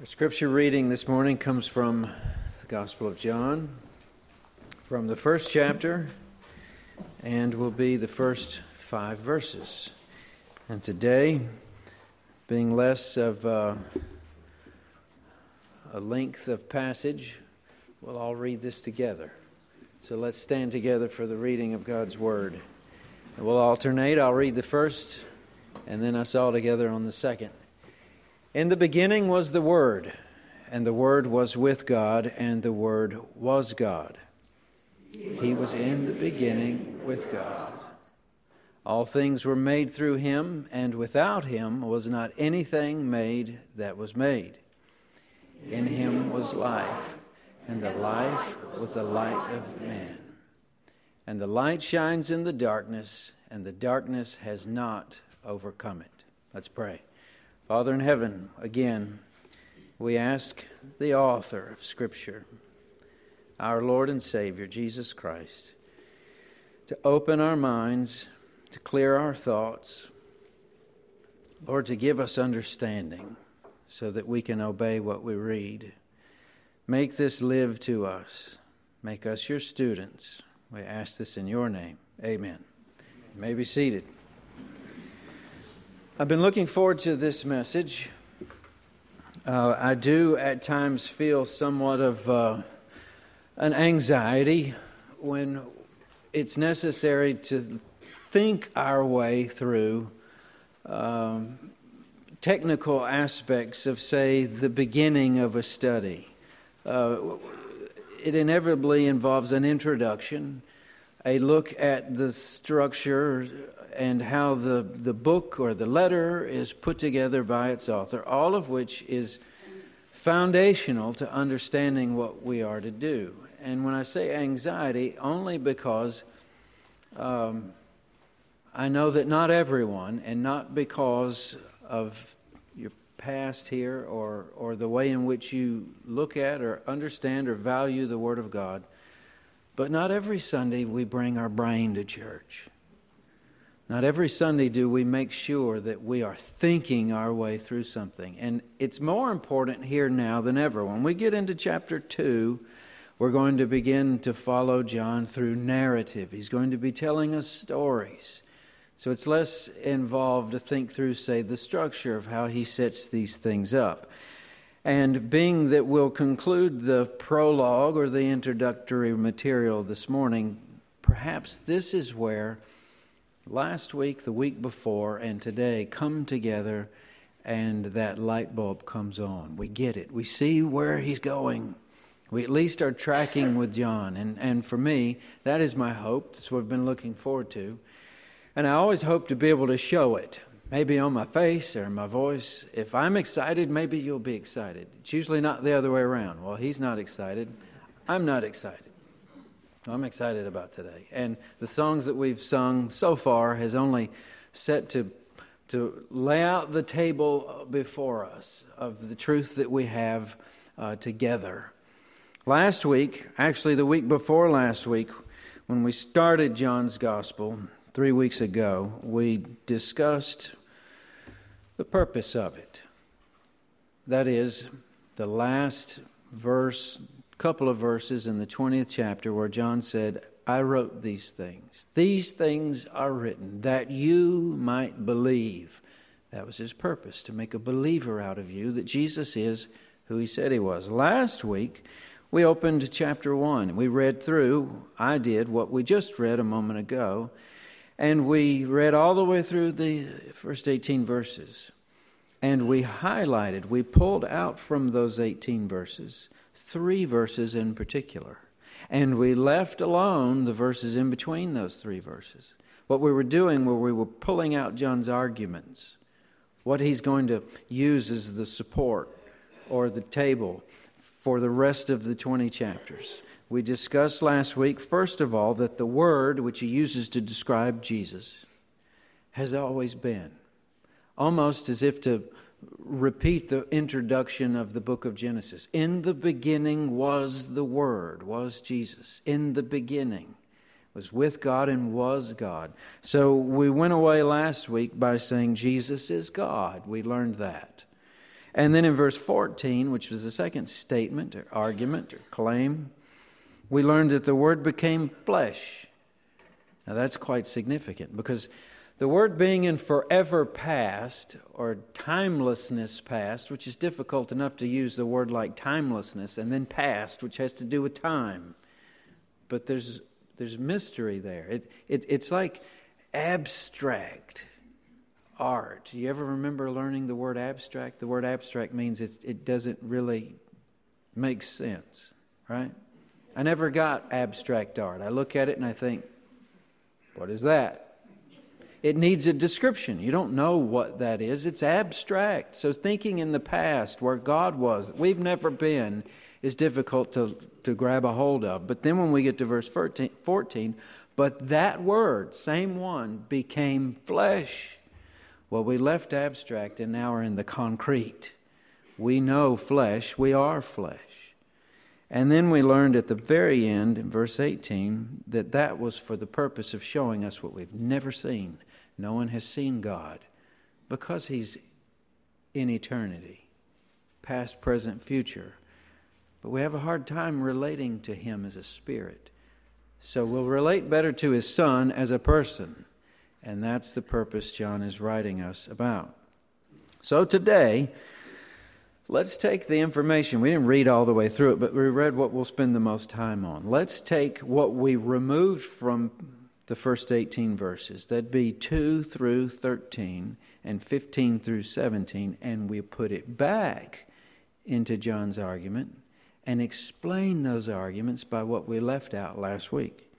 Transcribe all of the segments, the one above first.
Our scripture reading this morning comes from the Gospel of John, from the first chapter, and will be the first five verses. And today, being less of a, a length of passage, we'll all read this together. So let's stand together for the reading of God's Word. And we'll alternate. I'll read the first, and then us all together on the second. In the beginning was the Word, and the Word was with God, and the Word was God. He was in the beginning with God. All things were made through him, and without him was not anything made that was made. In him was life, and the life was the light of man. And the light shines in the darkness, and the darkness has not overcome it. Let's pray. Father in heaven, again, we ask the author of Scripture, our Lord and Savior, Jesus Christ, to open our minds, to clear our thoughts, Lord, to give us understanding so that we can obey what we read. Make this live to us. Make us your students. We ask this in your name. Amen. You may be seated. I've been looking forward to this message. Uh, I do at times feel somewhat of uh, an anxiety when it's necessary to think our way through um, technical aspects of, say, the beginning of a study. Uh, it inevitably involves an introduction, a look at the structure and how the, the book or the letter is put together by its author, all of which is foundational to understanding what we are to do. And when I say anxiety, only because um, I know that not everyone, and not because of your past here or, or the way in which you look at or understand or value the Word of God, but not every Sunday we bring our brain to church. Not every Sunday do we make sure that we are thinking our way through something. And it's more important here now than ever. When we get into chapter 2, we're going to begin to follow John through narrative. He's going to be telling us stories. So it's less involved to think through, say, the structure of how he sets these things up. And being that we'll conclude the prologue or the introductory material this morning, perhaps this is where last week, the week before, and today come together and that light bulb comes on. We get it. We see where he's going. We at least are tracking with John. And, and for me, that is my hope. That's what I've been looking forward to. And I always hope to be able to show it, maybe on my face or my voice. If I'm excited, maybe you'll be excited. It's usually not the other way around. Well, he's not excited. I'm not excited. I'm excited about today. And the songs that we've sung so far has only set to to lay out the table before us of the truth that we have uh, together. Last week, actually the week before last week, when we started John's Gospel three weeks ago, we discussed the purpose of it. That is, the last verse couple of verses in the 20th chapter where John said, I wrote these things. These things are written that you might believe. That was his purpose, to make a believer out of you that Jesus is who he said he was. Last week, we opened chapter 1. We read through, I did, what we just read a moment ago, and we read all the way through the first 18 verses. And we highlighted, we pulled out from those 18 verses three verses in particular. And we left alone the verses in between those three verses. What we were doing were we were pulling out John's arguments, what he's going to use as the support or the table for the rest of the 20 chapters. We discussed last week, first of all, that the word which he uses to describe Jesus has always been, almost as if to repeat the introduction of the book of Genesis. In the beginning was the Word, was Jesus. In the beginning was with God and was God. So we went away last week by saying Jesus is God. We learned that. And then in verse 14, which was the second statement or argument or claim, we learned that the Word became flesh. Now that's quite significant because the word being in forever past or timelessness past, which is difficult enough to use the word like timelessness, and then past, which has to do with time. But there's, there's mystery there. It, it, it's like abstract art. Do you ever remember learning the word abstract? The word abstract means it doesn't really make sense, right? I never got abstract art. I look at it and I think, what is that? It needs a description. You don't know what that is. It's abstract. So thinking in the past where God was, we've never been, is difficult to, to grab a hold of. But then when we get to verse 14, 14 but that word, same one, became flesh. Well, we left abstract and now we're in the concrete. We know flesh, we are flesh. And then we learned at the very end, in verse 18, that that was for the purpose of showing us what we've never seen no one has seen God because He's in eternity, past, present, future. But we have a hard time relating to Him as a spirit. So we'll relate better to His Son as a person. And that's the purpose John is writing us about. So today, let's take the information. We didn't read all the way through it, but we read what we'll spend the most time on. Let's take what we removed from the first 18 verses. That'd be 2 through 13 and 15 through 17, and we put it back into John's argument and explain those arguments by what we left out last week.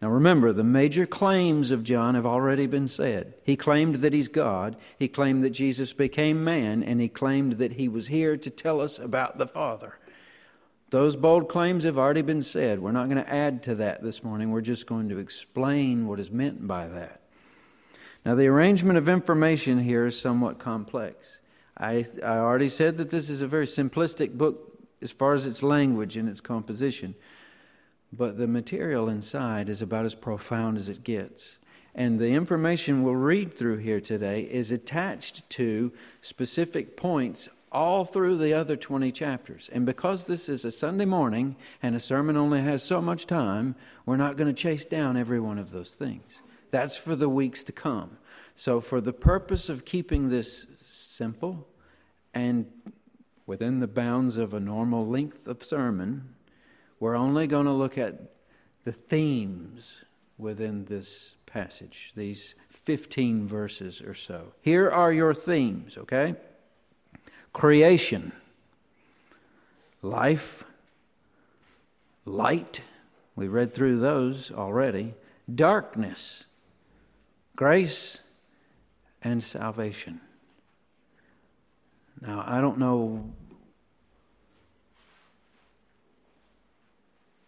Now remember, the major claims of John have already been said. He claimed that he's God, he claimed that Jesus became man, and he claimed that he was here to tell us about the Father. Those bold claims have already been said. We're not going to add to that this morning. We're just going to explain what is meant by that. Now, the arrangement of information here is somewhat complex. I, I already said that this is a very simplistic book as far as its language and its composition, but the material inside is about as profound as it gets. And the information we'll read through here today is attached to specific points all through the other 20 chapters. And because this is a Sunday morning and a sermon only has so much time, we're not going to chase down every one of those things. That's for the weeks to come. So, for the purpose of keeping this simple and within the bounds of a normal length of sermon, we're only going to look at the themes within this passage, these 15 verses or so. Here are your themes, okay? Creation, life, light, we read through those already, darkness, grace, and salvation. Now, I don't know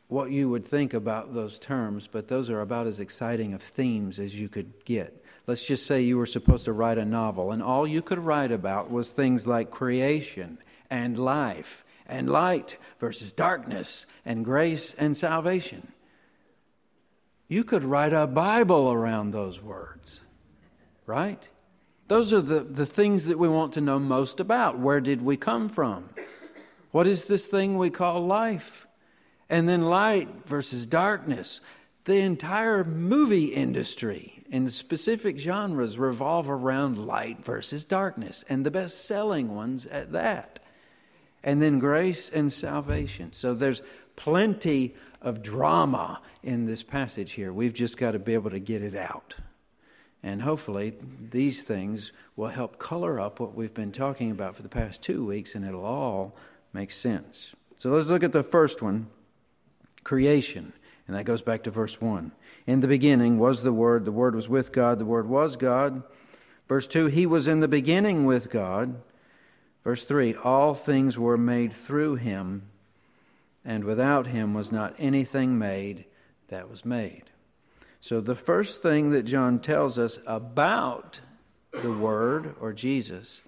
what you would think about those terms, but those are about as exciting of themes as you could get. Let's just say you were supposed to write a novel, and all you could write about was things like creation and life and light versus darkness and grace and salvation. You could write a Bible around those words, right? Those are the, the things that we want to know most about. Where did we come from? What is this thing we call life? And then light versus darkness. The entire movie industry in specific genres revolve around light versus darkness, and the best selling ones at that. And then grace and salvation. So there's plenty of drama in this passage here. We've just got to be able to get it out. And hopefully, these things will help color up what we've been talking about for the past two weeks, and it'll all make sense. So let's look at the first one creation. And that goes back to verse 1. In the beginning was the Word, the Word was with God, the Word was God. Verse 2, He was in the beginning with God. Verse 3, All things were made through Him, and without Him was not anything made that was made. So the first thing that John tells us about the Word or Jesus,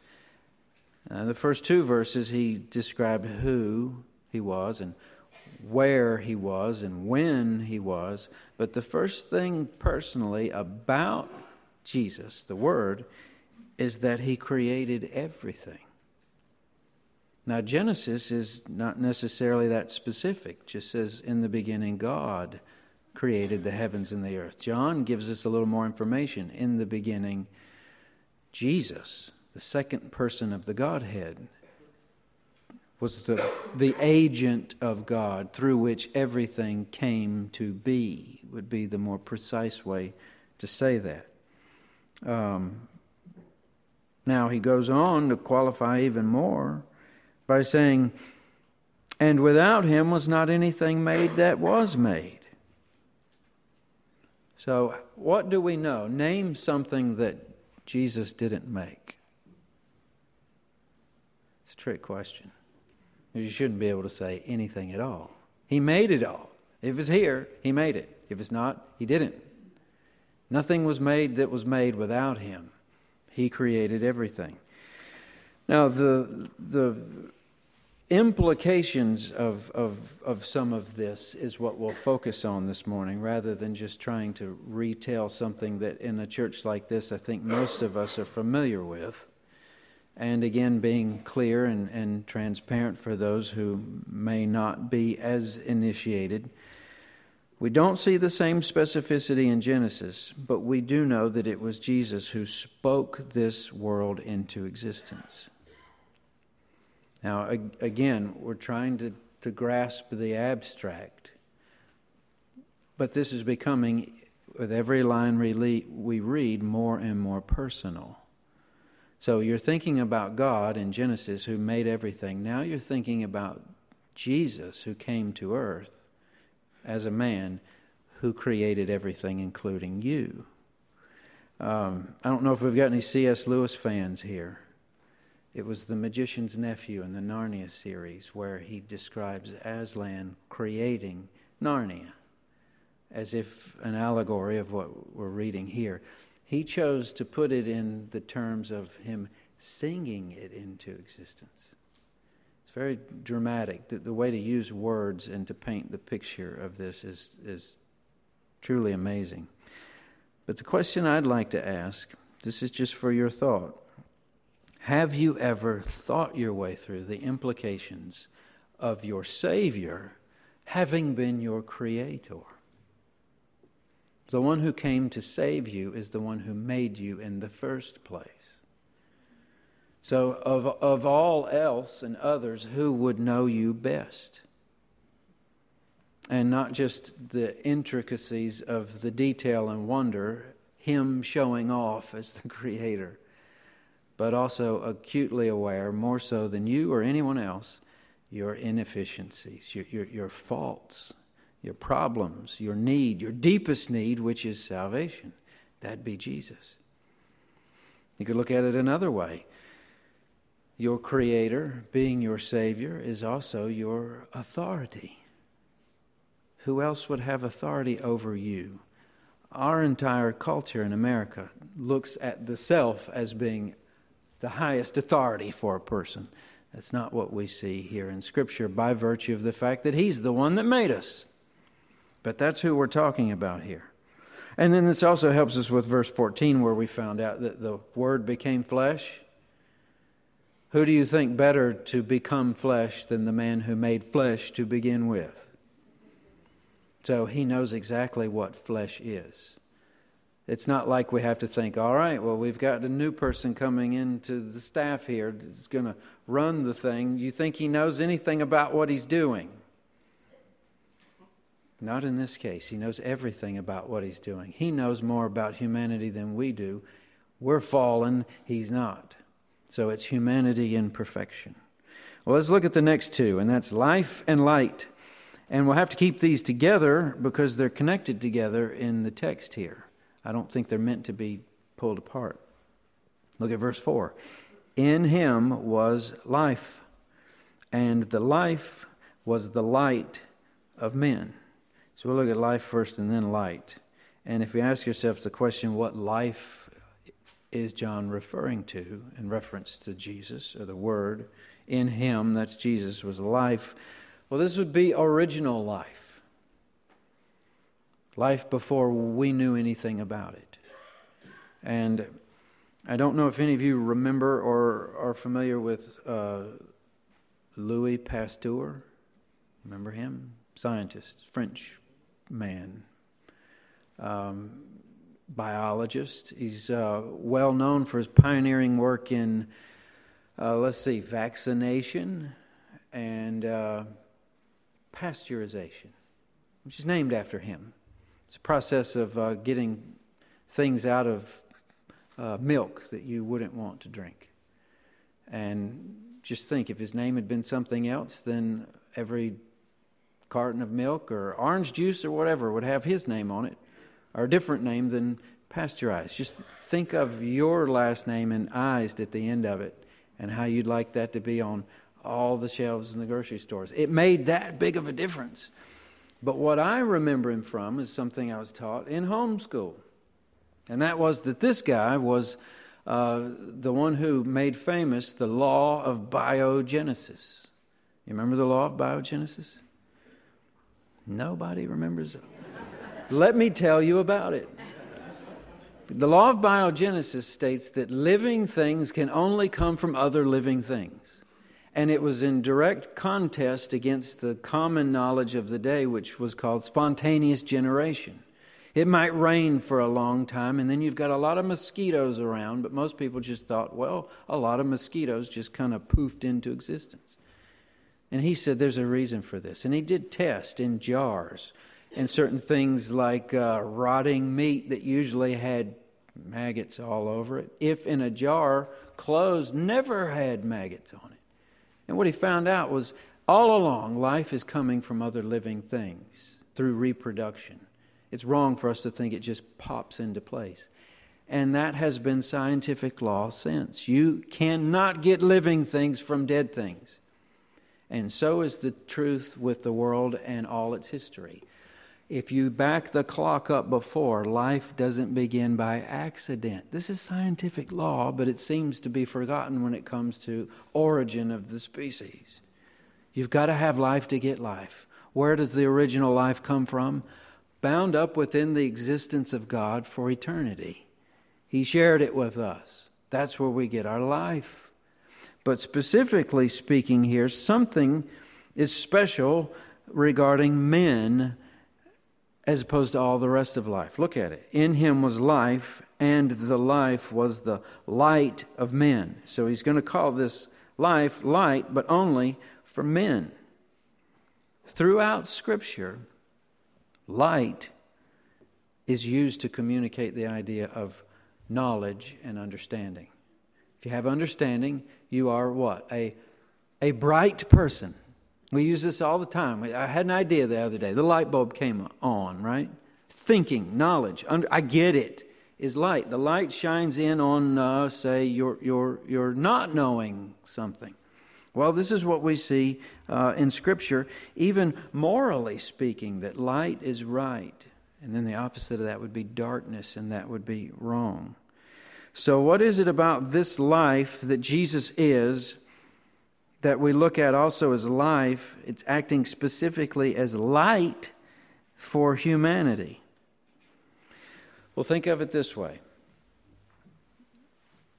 uh, the first two verses, he described who he was and where he was and when he was. But the first thing personally about Jesus, the Word, is that he created everything. Now, Genesis is not necessarily that specific, just says, in the beginning, God created the heavens and the earth. John gives us a little more information. In the beginning, Jesus, the second person of the Godhead, was the, the agent of God through which everything came to be, would be the more precise way to say that. Um, now, he goes on to qualify even more by saying, And without him was not anything made that was made. So, what do we know? Name something that Jesus didn't make. It's a trick question. You shouldn't be able to say anything at all. He made it all. If it's here, He made it. If it's not, He didn't. Nothing was made that was made without Him. He created everything. Now, the, the implications of, of, of some of this is what we'll focus on this morning rather than just trying to retell something that in a church like this I think most of us are familiar with. And again, being clear and, and transparent for those who may not be as initiated. We don't see the same specificity in Genesis, but we do know that it was Jesus who spoke this world into existence. Now, again, we're trying to, to grasp the abstract, but this is becoming, with every line we read, more and more personal. So you're thinking about God in Genesis who made everything. Now you're thinking about Jesus who came to earth as a man who created everything, including you. Um, I don't know if we've got any C.S. Lewis fans here. It was the magician's nephew in the Narnia series where he describes Aslan creating Narnia as if an allegory of what we're reading here. He chose to put it in the terms of him singing it into existence. It's very dramatic. The, the way to use words and to paint the picture of this is, is truly amazing. But the question I'd like to ask this is just for your thought have you ever thought your way through the implications of your Savior having been your Creator? The one who came to save you is the one who made you in the first place. So, of, of all else and others, who would know you best? And not just the intricacies of the detail and wonder, Him showing off as the Creator but also acutely aware, more so than you or anyone else, your inefficiencies, your, your, your faults, your problems, your need, your deepest need, which is salvation. That'd be Jesus. You could look at it another way. Your Creator, being your Savior, is also your authority. Who else would have authority over you? Our entire culture in America looks at the self as being the highest authority for a person. That's not what we see here in Scripture by virtue of the fact that He's the one that made us. But that's who we're talking about here. And then this also helps us with verse 14, where we found out that the Word became flesh. Who do you think better to become flesh than the man who made flesh to begin with? So he knows exactly what flesh is. It's not like we have to think, all right, well, we've got a new person coming into the staff here that's going to run the thing. You think he knows anything about what he's doing? Not in this case. He knows everything about what he's doing. He knows more about humanity than we do. We're fallen, he's not. So it's humanity in perfection. Well, let's look at the next two, and that's life and light. And we'll have to keep these together because they're connected together in the text here. I don't think they're meant to be pulled apart. Look at verse 4. In him was life, and the life was the light of men. So we'll look at life first and then light. And if you ask yourself the question, what life is John referring to in reference to Jesus or the Word? In him, that's Jesus, was life. Well, this would be original life life before we knew anything about it. And I don't know if any of you remember or are familiar with uh, Louis Pasteur. Remember him? Scientist, French man, um, biologist. He's uh, well known for his pioneering work in, uh, let's see, vaccination and uh, pasteurization, which is named after him. It's a process of uh, getting things out of uh, milk that you wouldn't want to drink. And just think if his name had been something else, then every carton of milk or orange juice or whatever would have his name on it, or a different name than pasteurized. Just think of your last name and "ized" at the end of it and how you'd like that to be on all the shelves in the grocery stores. It made that big of a difference. But what I remember him from is something I was taught in homeschool. And that was that this guy was uh, the one who made famous the law of biogenesis. You remember the law of biogenesis? Nobody remembers it. Let me tell you about it. The law of biogenesis states that living things can only come from other living things. And it was in direct contest against the common knowledge of the day, which was called spontaneous generation. It might rain for a long time, and then you've got a lot of mosquitoes around, but most people just thought, well, a lot of mosquitoes just kind of poofed into existence. And he said there's a reason for this. And he did test in jars and certain things like uh, rotting meat that usually had maggots all over it. If in a jar closed, never had maggots on it. And what he found out was all along, life is coming from other living things through reproduction. It's wrong for us to think it just pops into place. And that has been scientific law since. You cannot get living things from dead things. And so is the truth with the world and all its history. If you back the clock up before, life doesn't begin by accident. This is scientific law, but it seems to be forgotten when it comes to origin of the species. You've got to have life to get life. Where does the original life come from? Bound up within the existence of God for eternity. He shared it with us. That's where we get our life. But specifically speaking here, something is special regarding men as opposed to all the rest of life. Look at it. In him was life, and the life was the light of men. So he's going to call this life light, but only for men. Throughout Scripture, light is used to communicate the idea of knowledge and understanding. If you have understanding, you are what? A, a bright person. We use this all the time. I had an idea the other day. The light bulb came on, right? Thinking, knowledge. under, I get it. Is light. The light shines in on, uh, say, you're, you're, you're not knowing something. Well, this is what we see uh, in Scripture, even morally speaking, that light is right. And then the opposite of that would be darkness, and that would be wrong. So, what is it about this life that Jesus is that we look at also as life? It's acting specifically as light for humanity. Well, think of it this way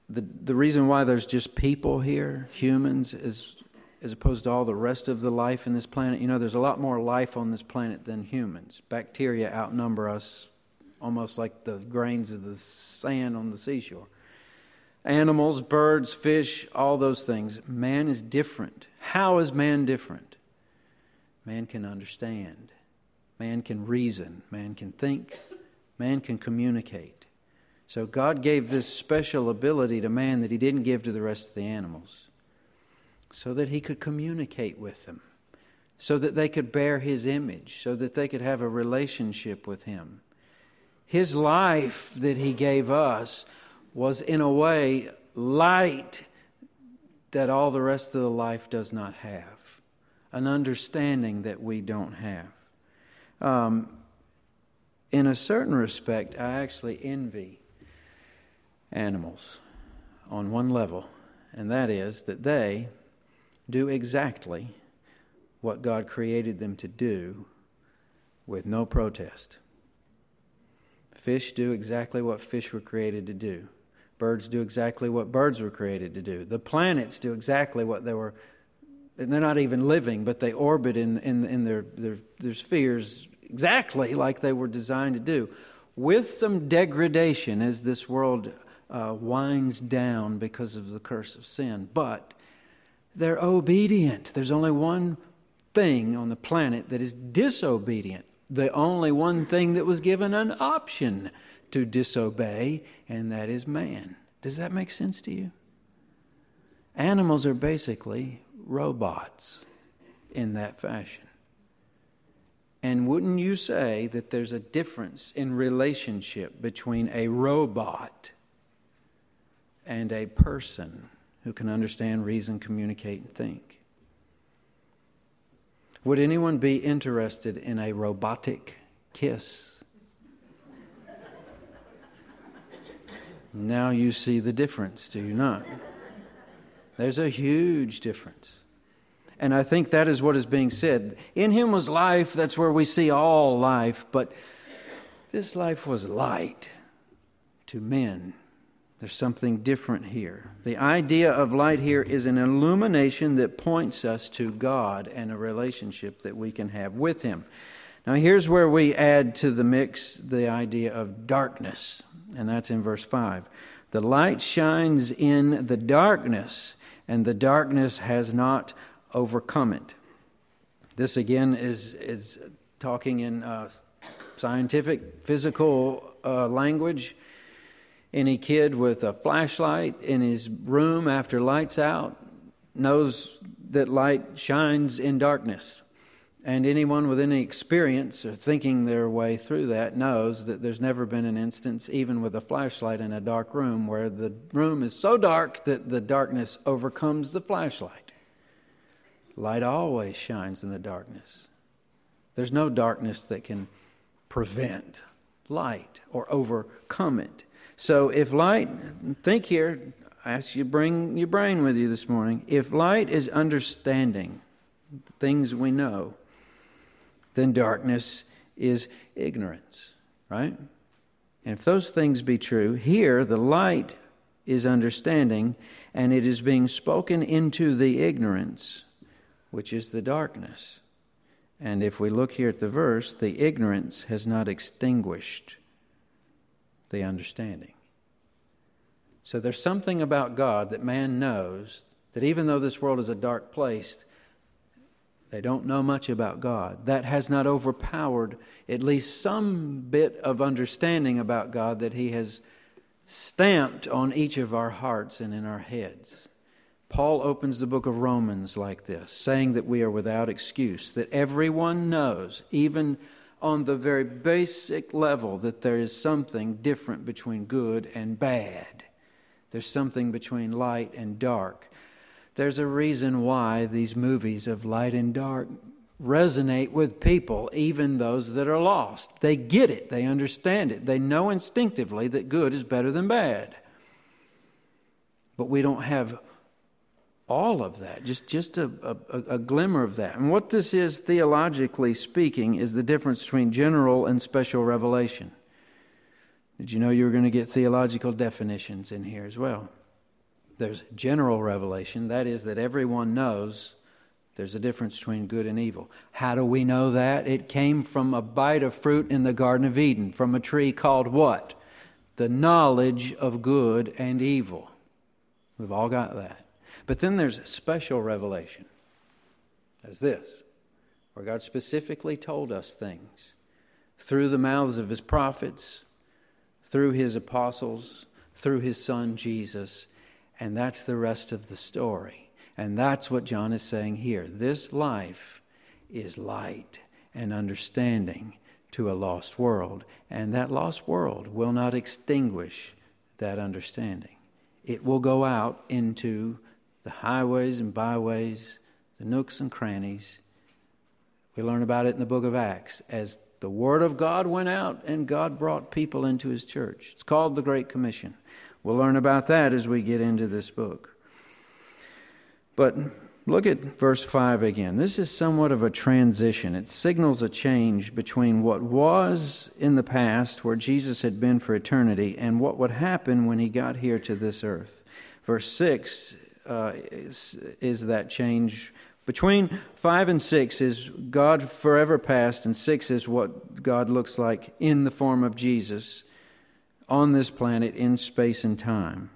the, the reason why there's just people here, humans, is as opposed to all the rest of the life in this planet. You know, there's a lot more life on this planet than humans. Bacteria outnumber us almost like the grains of the sand on the seashore. Animals, birds, fish, all those things. Man is different. How is man different? Man can understand, man can reason, man can think, man can communicate. So God gave this special ability to man that he didn't give to the rest of the animals so that he could communicate with them, so that they could bear his image, so that they could have a relationship with him. His life that He gave us was, in a way, light that all the rest of the life does not have, an understanding that we don't have. Um, in a certain respect, I actually envy animals on one level, and that is that they do exactly what God created them to do with no protest. Fish do exactly what fish were created to do. Birds do exactly what birds were created to do. The planets do exactly what they were they're not even living, but they orbit in, in, in their, their, their spheres exactly like they were designed to do, with some degradation as this world uh, winds down because of the curse of sin. But they're obedient. There's only one thing on the planet that is disobedient, the only one thing that was given an option to disobey, and that is man. Does that make sense to you? Animals are basically robots in that fashion. And wouldn't you say that there's a difference in relationship between a robot and a person who can understand, reason, communicate, and think? Would anyone be interested in a robotic kiss? Now you see the difference, do you not? There's a huge difference. And I think that is what is being said. In him was life, that's where we see all life, but this life was light to men. There's something different here. The idea of light here is an illumination that points us to God and a relationship that we can have with Him. Now, here's where we add to the mix the idea of darkness, and that's in verse 5. The light shines in the darkness, and the darkness has not overcome it. This again is, is talking in uh, scientific, physical uh, language. Any kid with a flashlight in his room after lights out knows that light shines in darkness. And anyone with any experience or thinking their way through that knows that there's never been an instance, even with a flashlight in a dark room, where the room is so dark that the darkness overcomes the flashlight. Light always shines in the darkness. There's no darkness that can prevent light or overcome it. So if light, think here, I ask you bring your brain with you this morning. If light is understanding things we know, then darkness is ignorance, right? And if those things be true, here the light is understanding and it is being spoken into the ignorance which is the darkness. And if we look here at the verse, the ignorance has not extinguished the understanding. So there's something about God that man knows that even though this world is a dark place, they don't know much about God. That has not overpowered at least some bit of understanding about God that He has stamped on each of our hearts and in our heads. Paul opens the book of Romans like this, saying that we are without excuse, that everyone knows, even on the very basic level, that there is something different between good and bad. There's something between light and dark. There's a reason why these movies of light and dark resonate with people, even those that are lost. They get it, they understand it, they know instinctively that good is better than bad. But we don't have all of that, just, just a, a, a, glimmer of that. And what this is, theologically speaking, is the difference between general and special revelation. Did you know you were going to get theological definitions in here as well? There's general revelation, that is, that everyone knows there's a difference between good and evil. How do we know that? It came from a bite of fruit in the Garden of Eden, from a tree called what? The knowledge of good and evil. We've all got that. But then there's special revelation, as this, where God specifically told us things through the mouths of his prophets, through his apostles, through his son Jesus, and that's the rest of the story. And that's what John is saying here. This life is light and understanding to a lost world, and that lost world will not extinguish that understanding. It will go out into the highways and byways, the nooks and crannies. We learn about it in the book of Acts as the Word of God went out and God brought people into His church. It's called the Great Commission. We'll learn about that as we get into this book. But look at verse 5 again. This is somewhat of a transition. It signals a change between what was in the past, where Jesus had been for eternity, and what would happen when he got here to this earth. Verse 6 uh, is, is that change Between 5 and 6 is God forever past, and 6 is what God looks like in the form of Jesus on this planet in space and time.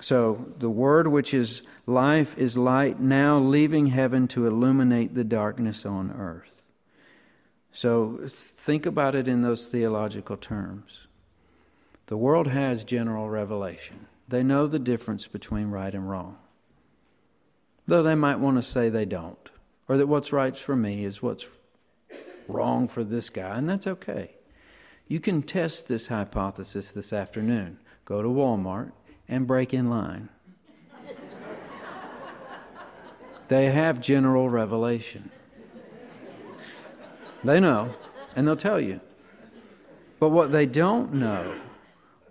So, the Word, which is life, is light, now leaving heaven to illuminate the darkness on earth. So, think about it in those theological terms. The world has general revelation, they know the difference between right and wrong. Though they might want to say they don't, or that what's right for me is what's wrong for this guy, and that's okay. You can test this hypothesis this afternoon. Go to Walmart and break in line. they have general revelation. They know, and they'll tell you. But what they don't know,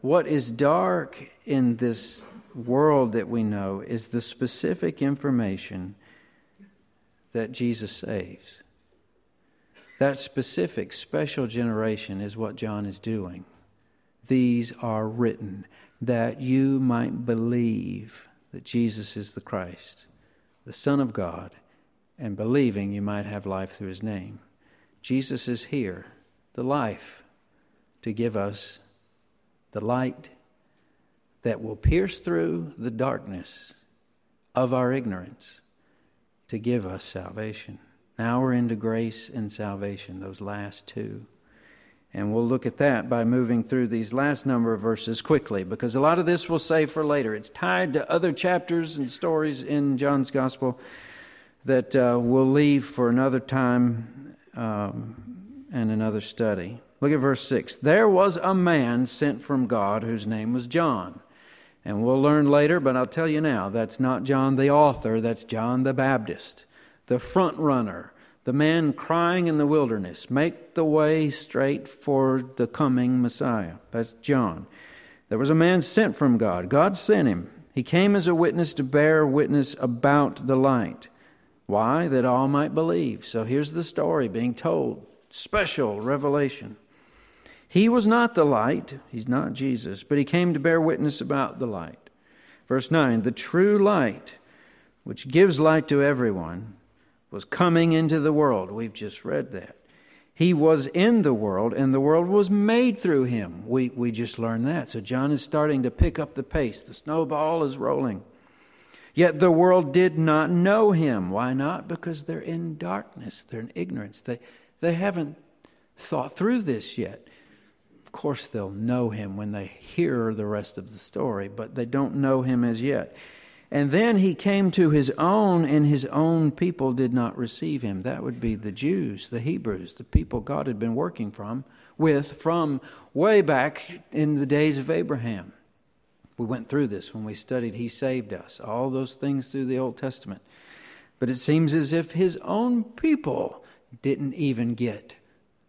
what is dark in this world that we know, is the specific information that Jesus saves. That specific, special generation is what John is doing. These are written that you might believe that Jesus is the Christ, the Son of God, and believing you might have life through his name. Jesus is here, the life, to give us the light that will pierce through the darkness of our ignorance to give us salvation. Now we're into grace and salvation, those last two. And we'll look at that by moving through these last number of verses quickly, because a lot of this we'll save for later. It's tied to other chapters and stories in John's Gospel that uh, we'll leave for another time um, and another study. Look at verse 6. There was a man sent from God whose name was John. And we'll learn later, but I'll tell you now that's not John the author, that's John the Baptist, the front runner the man crying in the wilderness, Make the way straight for the coming Messiah. That's John. There was a man sent from God. God sent him. He came as a witness to bear witness about the light. Why? That all might believe. So here's the story being told. Special revelation. He was not the light, he's not Jesus, but he came to bear witness about the light. Verse 9 The true light, which gives light to everyone, was coming into the world. We've just read that. He was in the world, and the world was made through him. We, we just learned that. So John is starting to pick up the pace. The snowball is rolling. Yet the world did not know him. Why not? Because they're in darkness, they're in ignorance. They, they haven't thought through this yet. Of course, they'll know him when they hear the rest of the story, but they don't know him as yet. And then he came to his own, and his own people did not receive him. That would be the Jews, the Hebrews, the people God had been working from with from way back in the days of Abraham. We went through this when we studied He saved us, all those things through the Old Testament. But it seems as if his own people didn't even get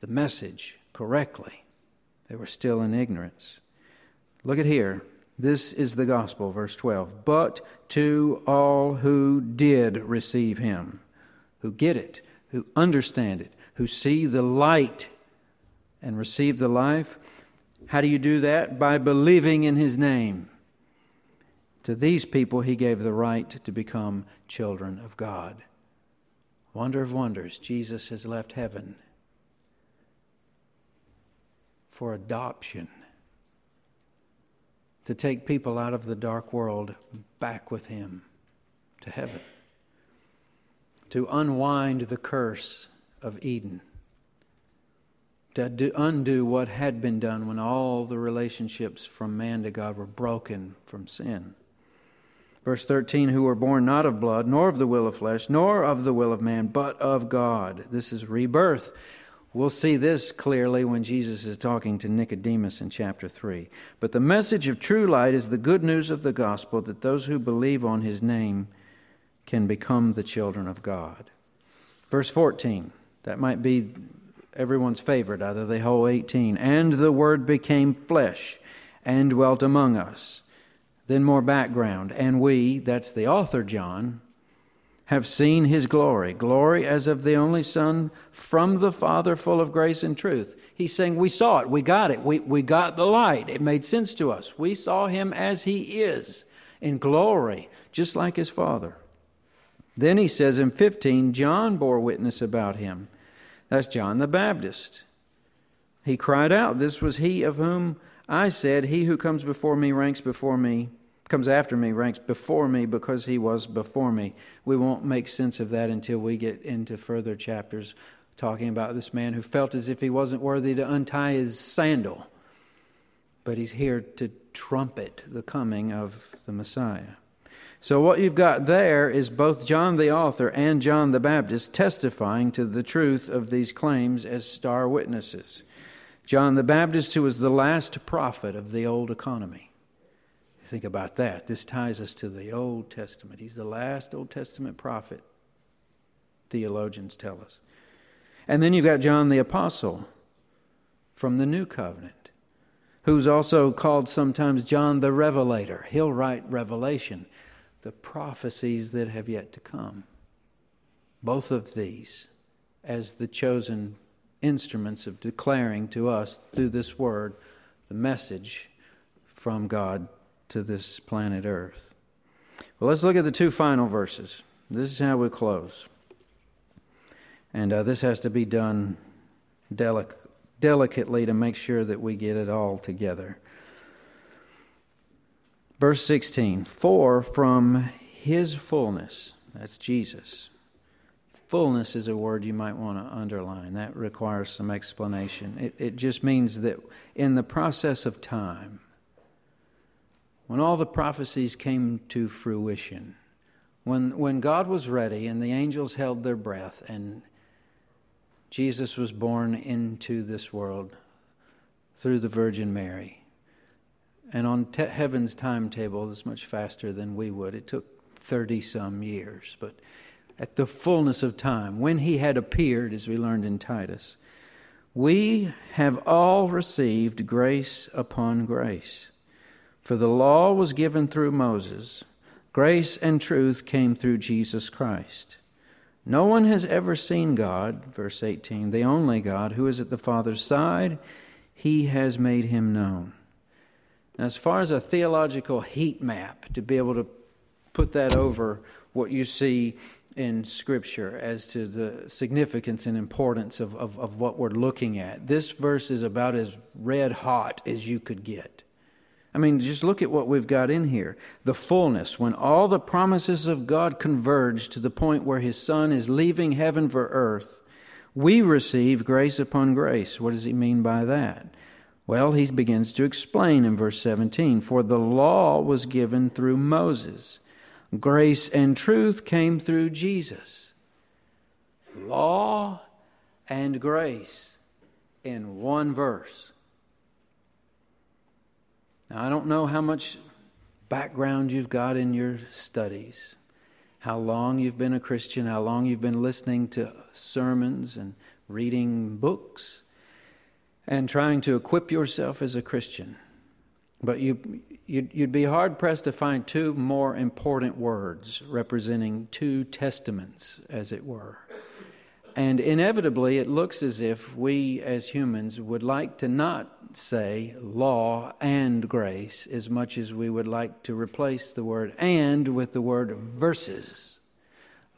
the message correctly. They were still in ignorance. Look at here. This is the gospel, verse 12. But to all who did receive him, who get it, who understand it, who see the light and receive the life, how do you do that? By believing in his name. To these people, he gave the right to become children of God. Wonder of wonders, Jesus has left heaven for adoption to take people out of the dark world back with him to heaven, to unwind the curse of Eden, to do, undo what had been done when all the relationships from man to God were broken from sin. Verse 13, who were born not of blood, nor of the will of flesh, nor of the will of man, but of God. This is rebirth. We'll see this clearly when Jesus is talking to Nicodemus in chapter 3. But the message of true light is the good news of the gospel that those who believe on his name can become the children of God. Verse 14, that might be everyone's favorite out of the whole 18. And the word became flesh and dwelt among us. Then more background. And we, that's the author John, have seen his glory, glory as of the only Son from the Father, full of grace and truth. He's saying, We saw it, we got it, we, we got the light. It made sense to us. We saw him as he is in glory, just like his Father. Then he says in 15, John bore witness about him. That's John the Baptist. He cried out, This was he of whom I said, He who comes before me ranks before me, comes after me ranks before me because he was before me. We won't make sense of that until we get into further chapters talking about this man who felt as if he wasn't worthy to untie his sandal. But he's here to trumpet the coming of the Messiah. So, what you've got there is both John the author and John the Baptist testifying to the truth of these claims as star witnesses. John the Baptist, who was the last prophet of the old economy. Think about that. This ties us to the Old Testament. He's the last Old Testament prophet, theologians tell us. And then you've got John the Apostle from the New Covenant, who's also called sometimes John the Revelator. He'll write Revelation, the prophecies that have yet to come. Both of these as the chosen instruments of declaring to us through this word the message from God to this planet Earth. Well, let's look at the two final verses. This is how we close. And uh, this has to be done delic- delicately to make sure that we get it all together. Verse 16 For from his fullness, that's Jesus, Fullness is a word you might want to underline. That requires some explanation. It, it just means that in the process of time, when all the prophecies came to fruition, when, when God was ready and the angels held their breath and Jesus was born into this world through the Virgin Mary, and on te- heaven's timetable, it's much faster than we would. It took 30 some years, but at the fullness of time, when he had appeared, as we learned in Titus. We have all received grace upon grace. For the law was given through Moses, grace and truth came through Jesus Christ. No one has ever seen God, verse 18, the only God who is at the Father's side, he has made him known. Now, as far as a theological heat map, to be able to put that over what you see in Scripture as to the significance and importance of, of, of, what we're looking at. This verse is about as red hot as you could get. I mean, just look at what we've got in here. The fullness, when all the promises of God converge to the point where His Son is leaving heaven for earth, we receive grace upon grace. What does he mean by that? Well, he begins to explain in verse 17 For the law was given through Moses Grace and truth came through Jesus. Law and grace in one verse. Now, I don't know how much background you've got in your studies, how long you've been a Christian, how long you've been listening to sermons and reading books and trying to equip yourself as a Christian. But you, you'd, you'd be hard pressed to find two more important words representing two testaments, as it were. And inevitably, it looks as if we as humans would like to not say law and grace as much as we would like to replace the word and with the word versus.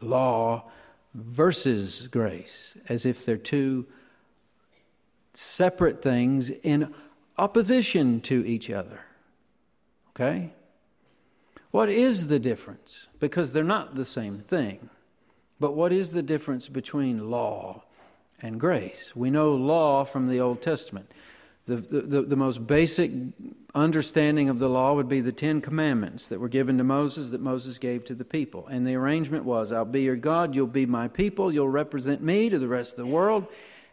Law versus grace, as if they're two separate things in opposition to each other. Okay? What is the difference? Because they're not the same thing. But what is the difference between law and grace? We know law from the Old Testament. The, the, the, most basic understanding of the law would be the Ten Commandments that were given to Moses, that Moses gave to the people. And the arrangement was I'll be your God, you'll be my people, you'll represent me to the rest of the world.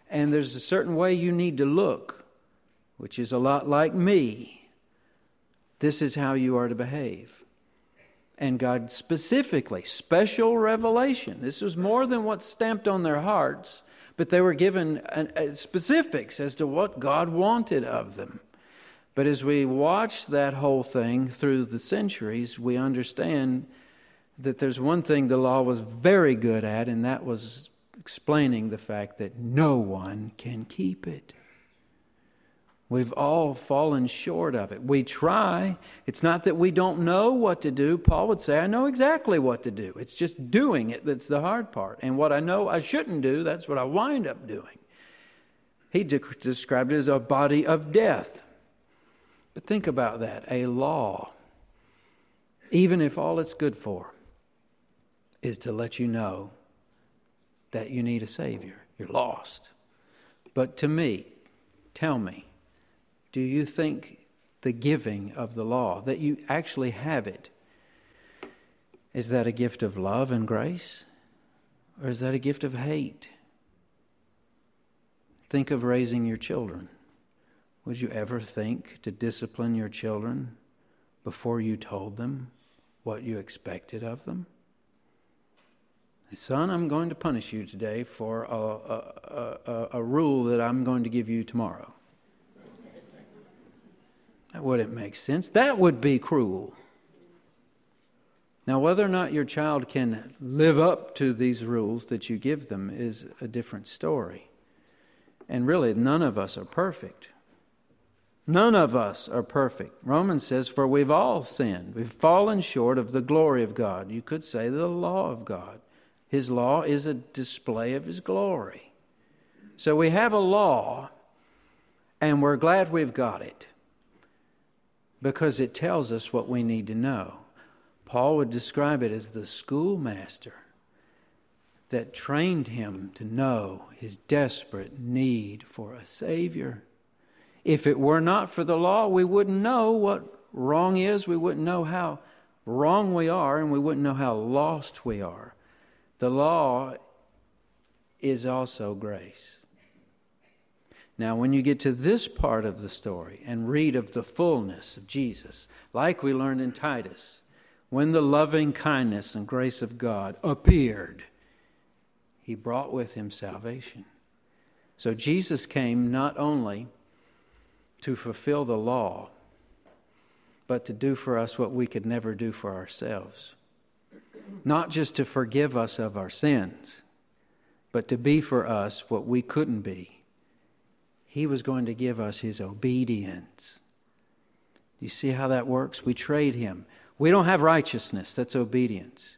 And there's a certain way you need to look, which is a lot like me this is how you are to behave. And God specifically, special revelation. This was more than what's stamped on their hearts, but they were given uh, specifics as to what God wanted of them. But as we watch that whole thing through the centuries, we understand that there's one thing the law was very good at, and that was explaining the fact that no one can keep it. We've all fallen short of it. We try. It's not that we don't know what to do. Paul would say, I know exactly what to do. It's just doing it that's the hard part. And what I know I shouldn't do, that's what I wind up doing. He de- described it as a body of death. But think about that a law, even if all it's good for is to let you know that you need a Savior, you're lost. But to me, tell me, do you think the giving of the law, that you actually have it, is that a gift of love and grace? Or is that a gift of hate? Think of raising your children. Would you ever think to discipline your children before you told them what you expected of them? Son, I'm going to punish you today for a, a, a, a rule that I'm going to give you tomorrow. That wouldn't make sense. That would be cruel. Now, whether or not your child can live up to these rules that you give them is a different story. And really, none of us are perfect. None of us are perfect. Romans says, For we've all sinned. We've fallen short of the glory of God. You could say the law of God. His law is a display of His glory. So we have a law, and we're glad we've got it because it tells us what we need to know. Paul would describe it as the schoolmaster that trained him to know his desperate need for a Savior. If it were not for the law, we wouldn't know what wrong is, we wouldn't know how wrong we are, and we wouldn't know how lost we are. The law is also grace. Now, when you get to this part of the story and read of the fullness of Jesus, like we learned in Titus, when the loving kindness and grace of God appeared, he brought with him salvation. So Jesus came not only to fulfill the law, but to do for us what we could never do for ourselves. Not just to forgive us of our sins, but to be for us what we couldn't be he was going to give us his obedience. Do you see how that works? We trade him. We don't have righteousness, that's obedience.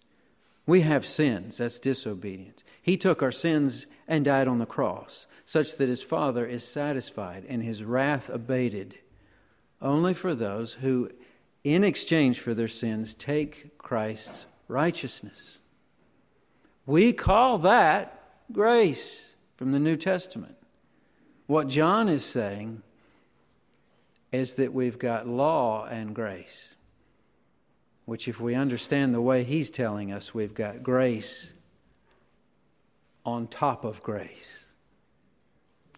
We have sins, that's disobedience. He took our sins and died on the cross, such that his Father is satisfied and his wrath abated only for those who, in exchange for their sins, take Christ's righteousness. We call that grace from the New Testament. What John is saying is that we've got law and grace, which, if we understand the way he's telling us, we've got grace on top of grace.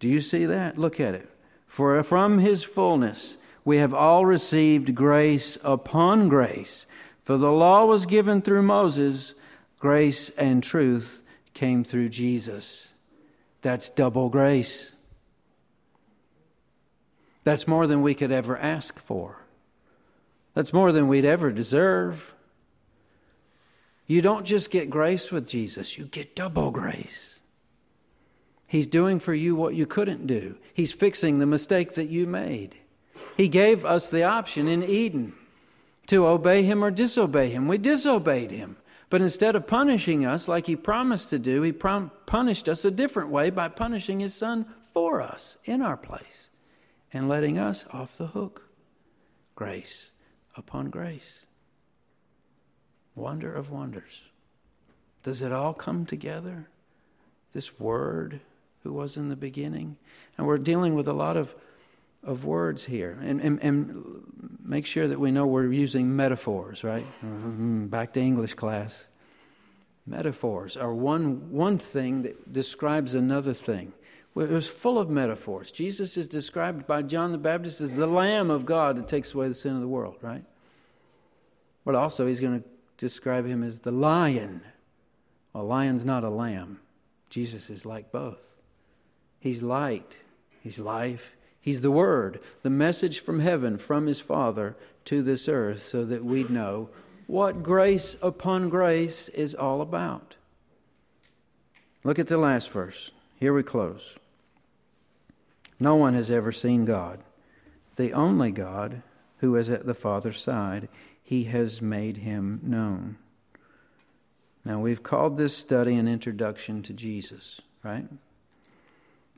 Do you see that? Look at it. For from his fullness we have all received grace upon grace. For the law was given through Moses, grace and truth came through Jesus. That's double grace. That's more than we could ever ask for. That's more than we'd ever deserve. You don't just get grace with Jesus, you get double grace. He's doing for you what you couldn't do, He's fixing the mistake that you made. He gave us the option in Eden to obey Him or disobey Him. We disobeyed Him. But instead of punishing us like He promised to do, He prom- punished us a different way by punishing His Son for us in our place and letting us off the hook. Grace upon grace. Wonder of wonders. Does it all come together? This word who was in the beginning? And we're dealing with a lot of, of words here. And, and, and make sure that we know we're using metaphors, right? Mm-hmm. Back to English class. Metaphors are one, one thing that describes another thing. It was full of metaphors. Jesus is described by John the Baptist as the Lamb of God that takes away the sin of the world, right? But also, he's going to describe him as the lion. A lion's not a lamb. Jesus is like both. He's light, he's life, he's the Word, the message from heaven, from his Father to this earth, so that we'd know what grace upon grace is all about. Look at the last verse. Here we close. No one has ever seen God. the only God who is at the Father's side. He has made him known. Now, we've called this study an introduction to Jesus, right?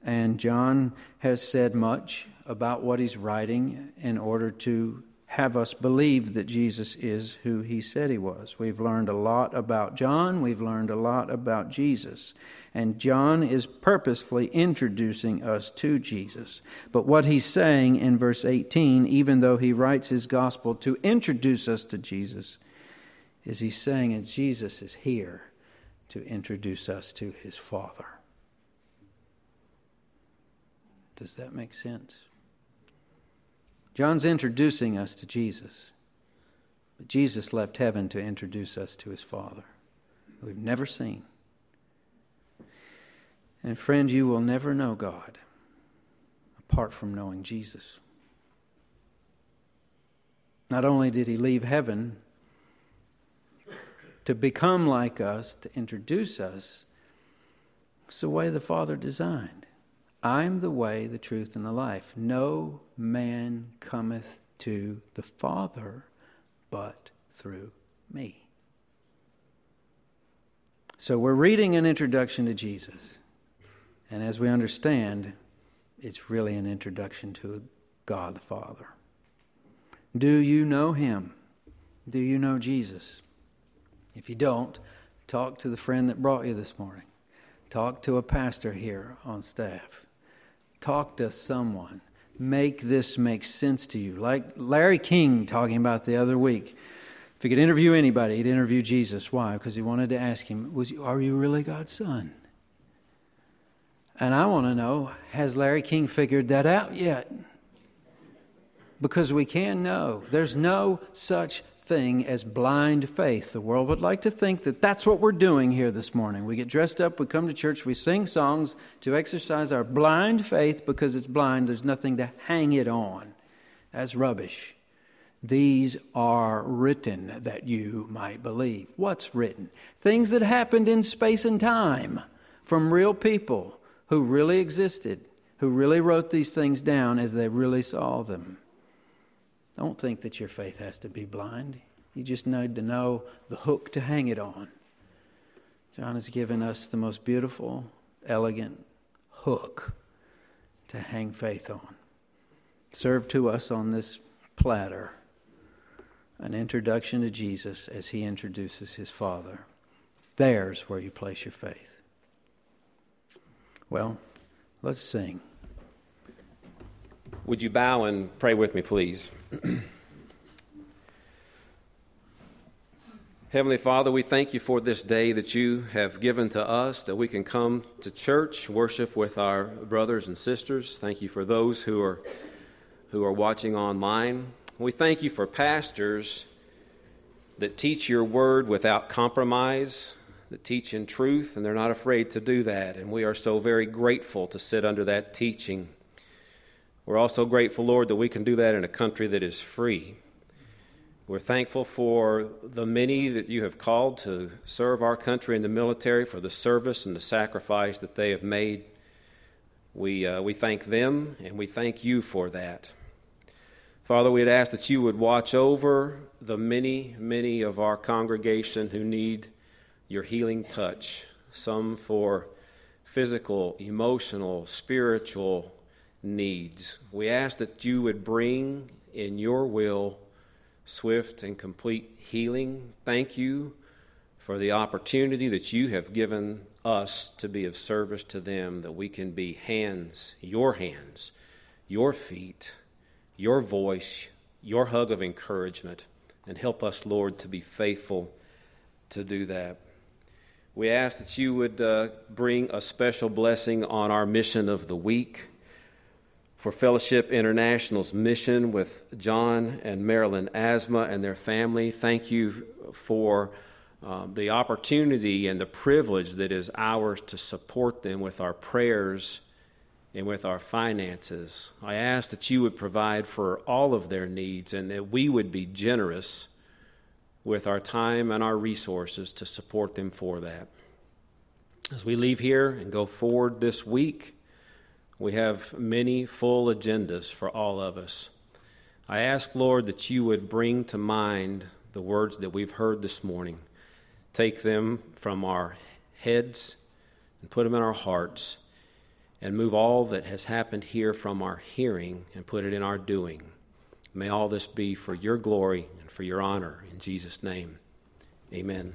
And John has said much about what he's writing in order to have us believe that Jesus is who he said he was. We've learned a lot about John, we've learned a lot about Jesus. And John is purposefully introducing us to Jesus. But what he's saying in verse 18, even though he writes his gospel to introduce us to Jesus, is he's saying that Jesus is here to introduce us to his Father. Does that make sense? John's introducing us to Jesus, but Jesus left heaven to introduce us to his Father, we've never seen. And friend, you will never know God apart from knowing Jesus. Not only did he leave heaven to become like us, to introduce us, it's the way the Father designed. I'm the way, the truth, and the life. No man cometh to the Father but through me. So we're reading an introduction to Jesus. And as we understand, it's really an introduction to God the Father. Do you know him? Do you know Jesus? If you don't, talk to the friend that brought you this morning. Talk to a pastor here on staff. Talk to someone. Make this make sense to you. Like Larry King talking about the other week. If he could interview anybody, he'd interview Jesus. Why? Because he wanted to ask him, Was, Are you really God's son? And I want to know, has Larry King figured that out yet? Because we can know. There's no such thing as blind faith. The world would like to think that that's what we're doing here this morning. We get dressed up, we come to church, we sing songs to exercise our blind faith because it's blind. There's nothing to hang it on. That's rubbish. These are written that you might believe. What's written? Things that happened in space and time from real people who really existed, who really wrote these things down as they really saw them. Don't think that your faith has to be blind. You just need to know the hook to hang it on. John has given us the most beautiful, elegant hook to hang faith on. Served to us on this platter an introduction to Jesus as he introduces his Father. There's where you place your faith. Well, let's sing. Would you bow and pray with me, please? Heavenly Father, we thank you for this day that you have given to us, that we can come to church, worship with our brothers and sisters. Thank you for those who are, who are watching online. We thank you for pastors that teach your word without compromise, that teach in truth, and they're not afraid to do that. And we are so very grateful to sit under that teaching. We're also grateful, Lord, that we can do that in a country that is free. We're thankful for the many that you have called to serve our country in the military, for the service and the sacrifice that they have made. We, uh, we thank them and we thank you for that. Father, we'd ask that you would watch over the many, many of our congregation who need your healing touch, some for physical, emotional, spiritual, needs. We ask that you would bring in your will swift and complete healing. Thank you for the opportunity that you have given us to be of service to them, that we can be hands, your hands, your feet, your voice, your hug of encouragement, and help us, Lord, to be faithful to do that. We ask that you would uh, bring a special blessing on our mission of the week for Fellowship International's mission with John and Marilyn Asma and their family. Thank you for uh, the opportunity and the privilege that is ours to support them with our prayers and with our finances. I ask that you would provide for all of their needs and that we would be generous with our time and our resources to support them for that. As we leave here and go forward this week, we have many full agendas for all of us. I ask, Lord, that you would bring to mind the words that we've heard this morning. Take them from our heads and put them in our hearts, and move all that has happened here from our hearing and put it in our doing. May all this be for your glory and for your honor. In Jesus' name, amen.